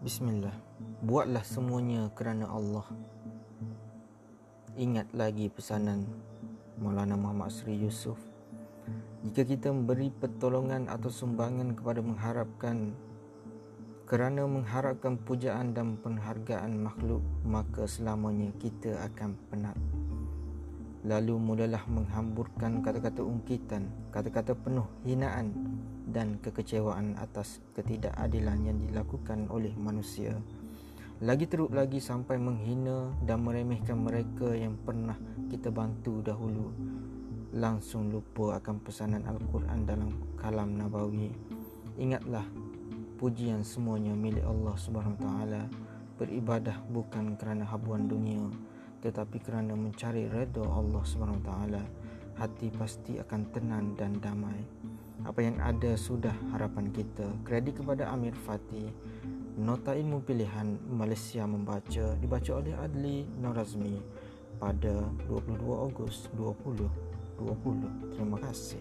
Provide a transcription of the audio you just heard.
Bismillah. Buatlah semuanya kerana Allah. Ingat lagi pesanan Maulana Muhammad Sri Yusuf Jika kita memberi pertolongan atau sumbangan kepada mengharapkan Kerana mengharapkan pujaan dan penghargaan makhluk Maka selamanya kita akan penat Lalu mulalah menghamburkan kata-kata ungkitan Kata-kata penuh hinaan dan kekecewaan atas ketidakadilan yang dilakukan oleh manusia. Lagi teruk lagi sampai menghina dan meremehkan mereka yang pernah kita bantu dahulu. Langsung lupa akan pesanan Al-Quran dalam kalam Nabawi. Ingatlah, pujian semuanya milik Allah SWT. Beribadah bukan kerana habuan dunia, tetapi kerana mencari redha Allah SWT. Hati pasti akan tenang dan damai. Apa yang ada sudah harapan kita. Kredit kepada Amir Fatih nota ilmu pilihan Malaysia membaca dibaca oleh Adli Norazmi pada 22 Ogos 2020 terima kasih